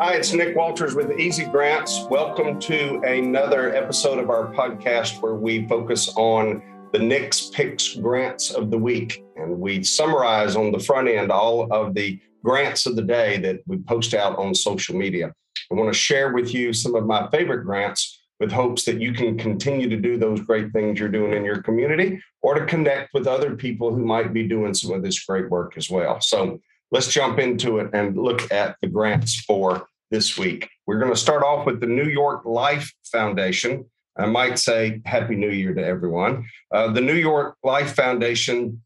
Hi, it's Nick Walters with Easy Grants. Welcome to another episode of our podcast where we focus on the Nick's Picks grants of the week. And we summarize on the front end all of the grants of the day that we post out on social media. I want to share with you some of my favorite grants with hopes that you can continue to do those great things you're doing in your community or to connect with other people who might be doing some of this great work as well. So let's jump into it and look at the grants for this week. We're going to start off with the New York Life Foundation. I might say Happy New Year to everyone. Uh, the New York Life Foundation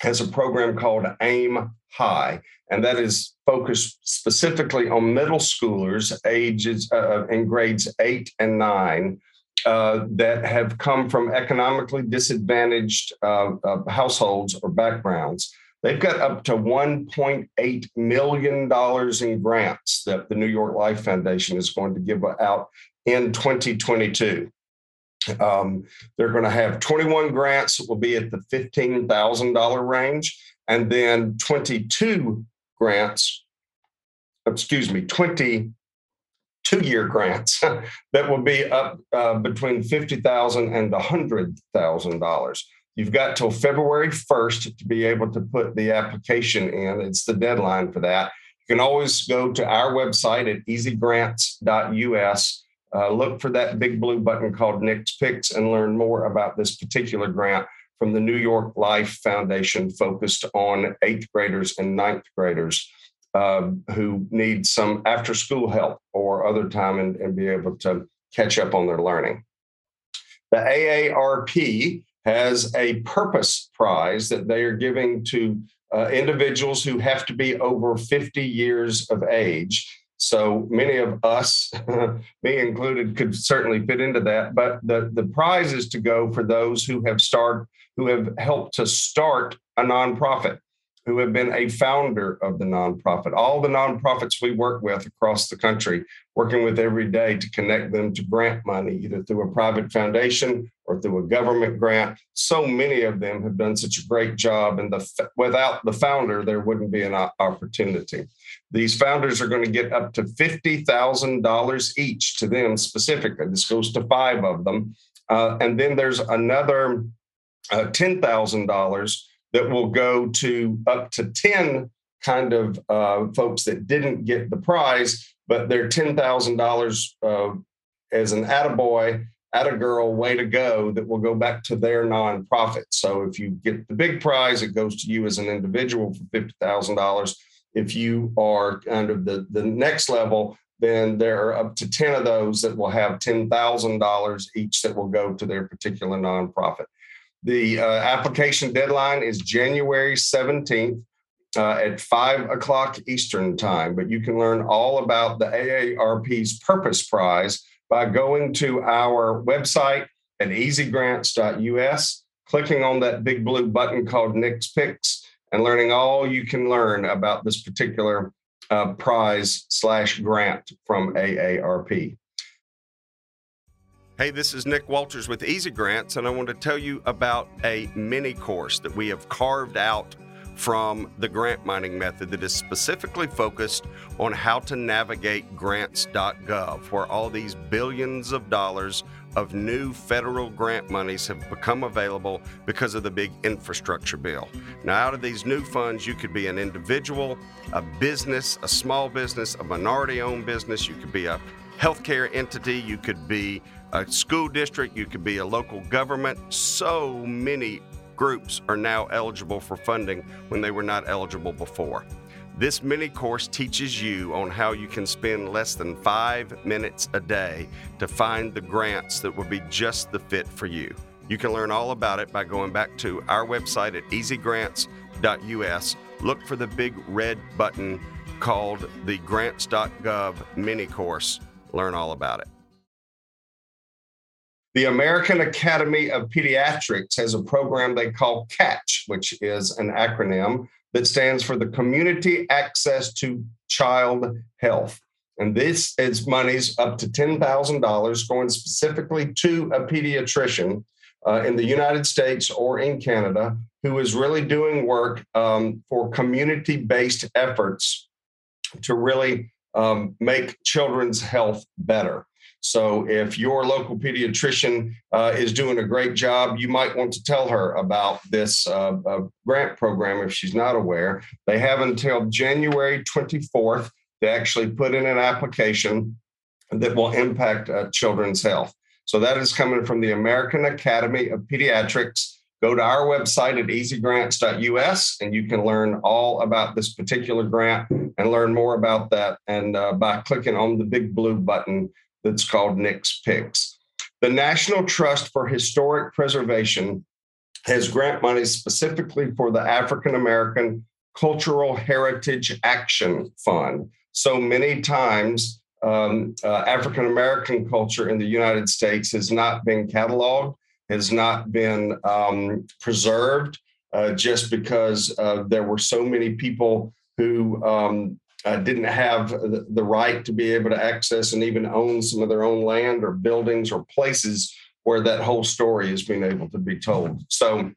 has a program called AIM High, and that is focused specifically on middle schoolers ages uh, in grades eight and nine uh, that have come from economically disadvantaged uh, uh households or backgrounds. They've got up to $1.8 million in grants that the New York Life Foundation is going to give out in 2022. Um, they're going to have 21 grants that will be at the $15,000 range, and then 22 grants, excuse me, 20 two year grants that will be up uh, between 50,000 and $100,000. You've got till February 1st to be able to put the application in. It's the deadline for that. You can always go to our website at easygrants.us, uh, look for that big blue button called Nick's Picks, and learn more about this particular grant from the New York Life Foundation focused on eighth graders and ninth graders uh, who need some after school help or other time and, and be able to catch up on their learning. The AARP has a purpose prize that they are giving to uh, individuals who have to be over 50 years of age. So many of us, me included, could certainly fit into that. But the, the prize is to go for those who have start who have helped to start a nonprofit who have been a founder of the nonprofit. All the nonprofits we work with across the country, working with every day to connect them to grant money, either through a private foundation or through a government grant. So many of them have done such a great job, and the, without the founder, there wouldn't be an opportunity. These founders are going to get up to $50,000 each to them specifically. This goes to five of them. Uh, and then there's another uh, $10,000 that will go to up to 10 kind of uh, folks that didn't get the prize, but they're $10,000 uh, as an attaboy, attagirl way to go that will go back to their nonprofit. So if you get the big prize, it goes to you as an individual for $50,000. If you are kind of the, the next level, then there are up to 10 of those that will have $10,000 each that will go to their particular nonprofit. The uh, application deadline is January 17th uh, at 5 o'clock Eastern Time. But you can learn all about the AARP's Purpose Prize by going to our website at easygrants.us, clicking on that big blue button called Nick's Picks, and learning all you can learn about this particular uh, prize slash grant from AARP. Hey, this is Nick Walters with Easy Grants, and I want to tell you about a mini course that we have carved out from the grant mining method that is specifically focused on how to navigate grants.gov, where all these billions of dollars of new federal grant monies have become available because of the big infrastructure bill. Now, out of these new funds, you could be an individual, a business, a small business, a minority owned business, you could be a healthcare entity, you could be a school district, you could be a local government. So many groups are now eligible for funding when they were not eligible before. This mini course teaches you on how you can spend less than five minutes a day to find the grants that would be just the fit for you. You can learn all about it by going back to our website at easygrants.us. Look for the big red button called the grants.gov mini course. Learn all about it. The American Academy of Pediatrics has a program they call CATCH, which is an acronym that stands for the Community Access to Child Health. And this is monies up to $10,000 going specifically to a pediatrician uh, in the United States or in Canada who is really doing work um, for community based efforts to really um, make children's health better. So if your local pediatrician uh, is doing a great job, you might want to tell her about this uh, uh, grant program if she's not aware. They have until January 24th to actually put in an application that will impact uh, children's health. So that is coming from the American Academy of Pediatrics. Go to our website at easygrants.us and you can learn all about this particular grant and learn more about that. And uh, by clicking on the big blue button that's called Nick's Picks. The National Trust for Historic Preservation has grant money specifically for the African American Cultural Heritage Action Fund. So many times, um, uh, African American culture in the United States has not been cataloged, has not been um, preserved, uh, just because uh, there were so many people who um, uh, didn't have the, right to be able to access and even own some of their own land or buildings or places where that whole story is being able to be told. So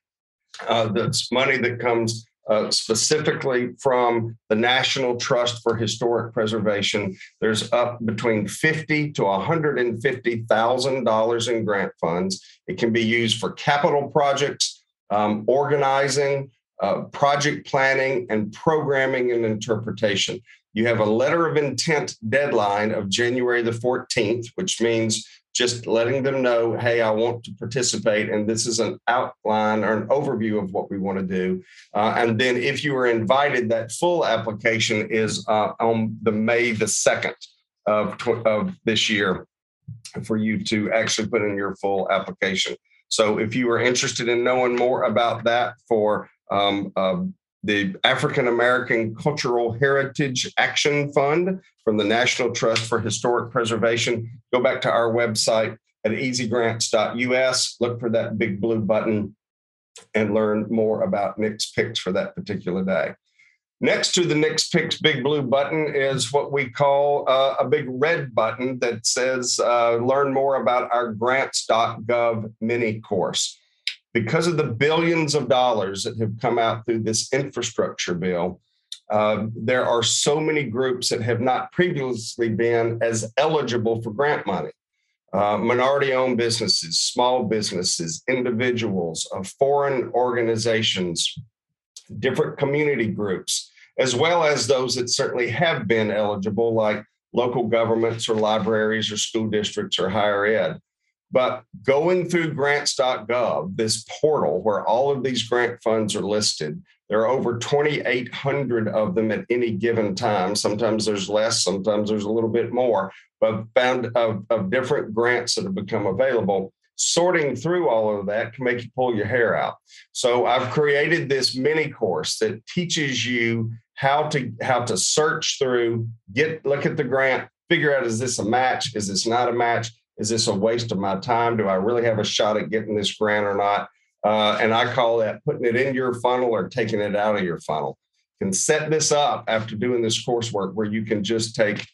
uh, that's money that comes uh, specifically from the National Trust for Historic Preservation. There's up between fifty to one hundred and fifty thousand dollars in grant funds. It can be used for capital projects, um, organizing, uh, project planning, and programming and interpretation. You have a letter of intent deadline of January the 14th, which means just letting them know, hey, I want to participate, and this is an outline or an overview of what we want to do. Uh, and then, if you are invited, that full application is uh, on the May the second of of this year for you to actually put in your full application. So, if you are interested in knowing more about that for um, uh, the African American Cultural Heritage Action Fund from the National Trust for Historic Preservation. Go back to our website at easygrants.us, look for that big blue button, and learn more about Nick's Picks for that particular day. Next to the Nick's Picks big blue button is what we call uh, a big red button that says uh, learn more about our grants.gov mini course because of the billions of dollars that have come out through this infrastructure bill, uh, there are so many groups that have not previously been as eligible for grant money. Uh, minority owned businesses, small businesses, individuals, uh, foreign organizations, different community groups, as well as those that certainly have been eligible, like local governments or libraries or school districts or higher ed. But going through grants.gov, this portal where all of these grant funds are listed, there are over 2,800 of them at any given time. Sometimes there's less, sometimes there's a little bit more, but found of, of different grants that have become available. Sorting through all of that can make you pull your hair out. So I've created this mini course that teaches you how to how to search through, get look at the grant, figure out is this a match, is this not a match, is this a waste of my time? Do I really have a shot at getting this grant or not? Uh, and I call that putting it in your funnel or taking it out of your funnel. Can set this up after doing this coursework where you can just take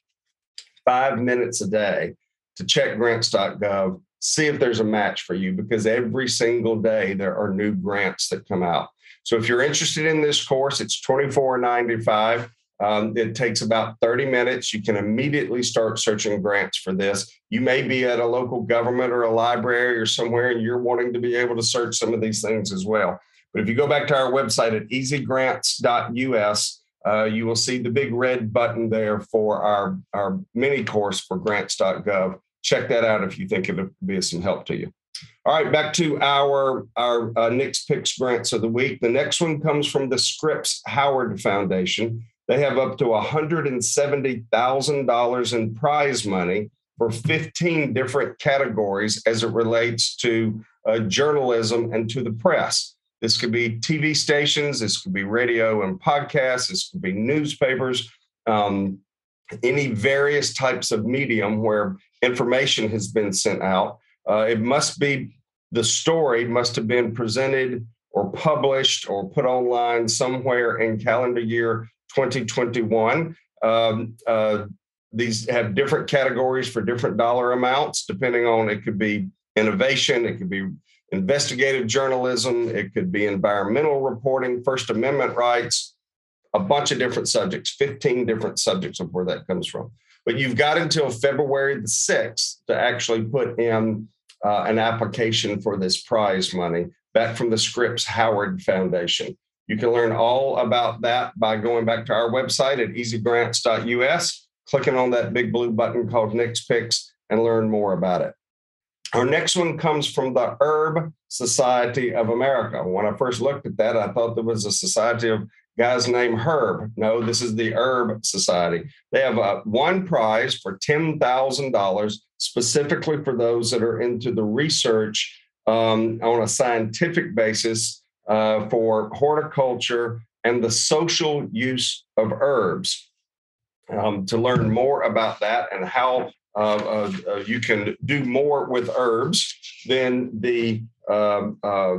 five minutes a day to check grants.gov, see if there's a match for you because every single day there are new grants that come out. So if you're interested in this course, it's $24.95. Um, it takes about 30 minutes. You can immediately start searching grants for this. You may be at a local government or a library or somewhere, and you're wanting to be able to search some of these things as well. But if you go back to our website at easygrants.us, uh, you will see the big red button there for our, our mini course for grants.gov. Check that out if you think it would be of some help to you. All right, back to our our uh, Picks grants of the week. The next one comes from the Scripps Howard Foundation. They have up to $170,000 in prize money for 15 different categories as it relates to uh, journalism and to the press. This could be TV stations, this could be radio and podcasts, this could be newspapers, um, any various types of medium where information has been sent out. Uh, it must be the story must have been presented or published or put online somewhere in calendar year 2021. Um, uh, these have different categories for different dollar amounts, depending on it could be innovation, it could be investigative journalism, it could be environmental reporting, First Amendment rights, a bunch of different subjects, 15 different subjects of where that comes from. But you've got until February the 6th to actually put in uh, an application for this prize money back from the Scripps Howard Foundation. You can learn all about that by going back to our website at easygrants.us, clicking on that big blue button called Nick's Picks, and learn more about it. Our next one comes from the Herb Society of America. When I first looked at that, I thought there was a society of guys named Herb. No, this is the Herb Society. They have a, one prize for $10,000 specifically for those that are into the research um, on a scientific basis uh, for horticulture and the social use of herbs. Um, to learn more about that and how uh, uh, uh you can do more with herbs, then the um, uh,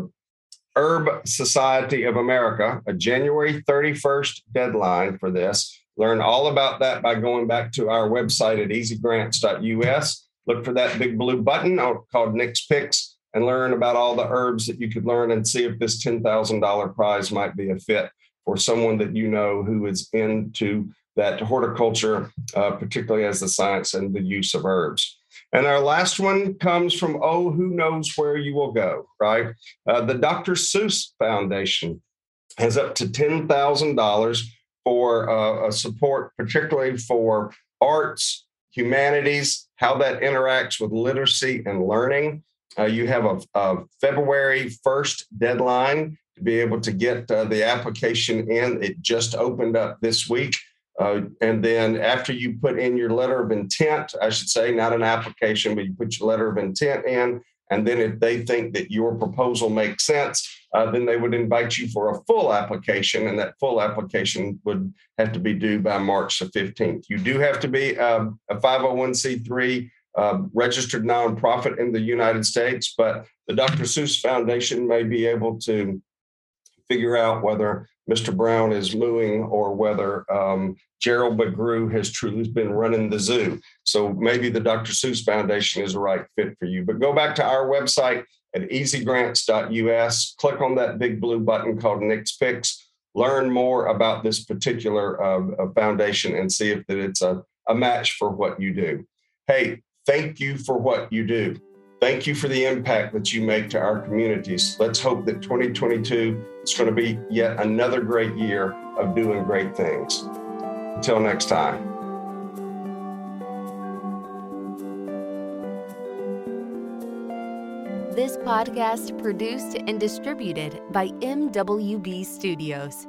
Herb Society of America, a January 31st deadline for this. Learn all about that by going back to our website at easygrants.us. Look for that big blue button called Nick's Picks and learn about all the herbs that you could learn and see if this $10,000 prize might be a fit for someone that you know who is into that horticulture, uh, particularly as the science and the use of herbs. And our last one comes from Oh, who knows where you will go, right? Uh, the Dr. Seuss Foundation has up to $10,000 for uh, support, particularly for arts, humanities, how that interacts with literacy and learning. Uh, you have a, a, February 1st deadline to be able to get uh, the application in. It just opened up this week. Uh, and then after you put in your letter of intent, I should say, not an application, but you put your letter of intent in. And then if they think that your proposal makes sense, uh, then they would invite you for a full application. And that full application would have to be due by March the 15th. You do have to be um, a 501c3 uh, registered nonprofit in the United States, but the Dr. Seuss Foundation may be able to figure out whether Mr. Brown is mooing or whether um, Gerald McGrew has truly been running the zoo. So maybe the Dr. Seuss Foundation is the right fit for you. But go back to our website at easygrants.us, click on that big blue button called Nick's Picks, learn more about this particular uh, foundation and see if that it's a, a match for what you do. Hey, thank you for what you do. Thank you for the impact that you make to our communities. Let's hope that 2022 is going to be yet another great year of doing great things. Until next time. This podcast produced and distributed by MWB Studios.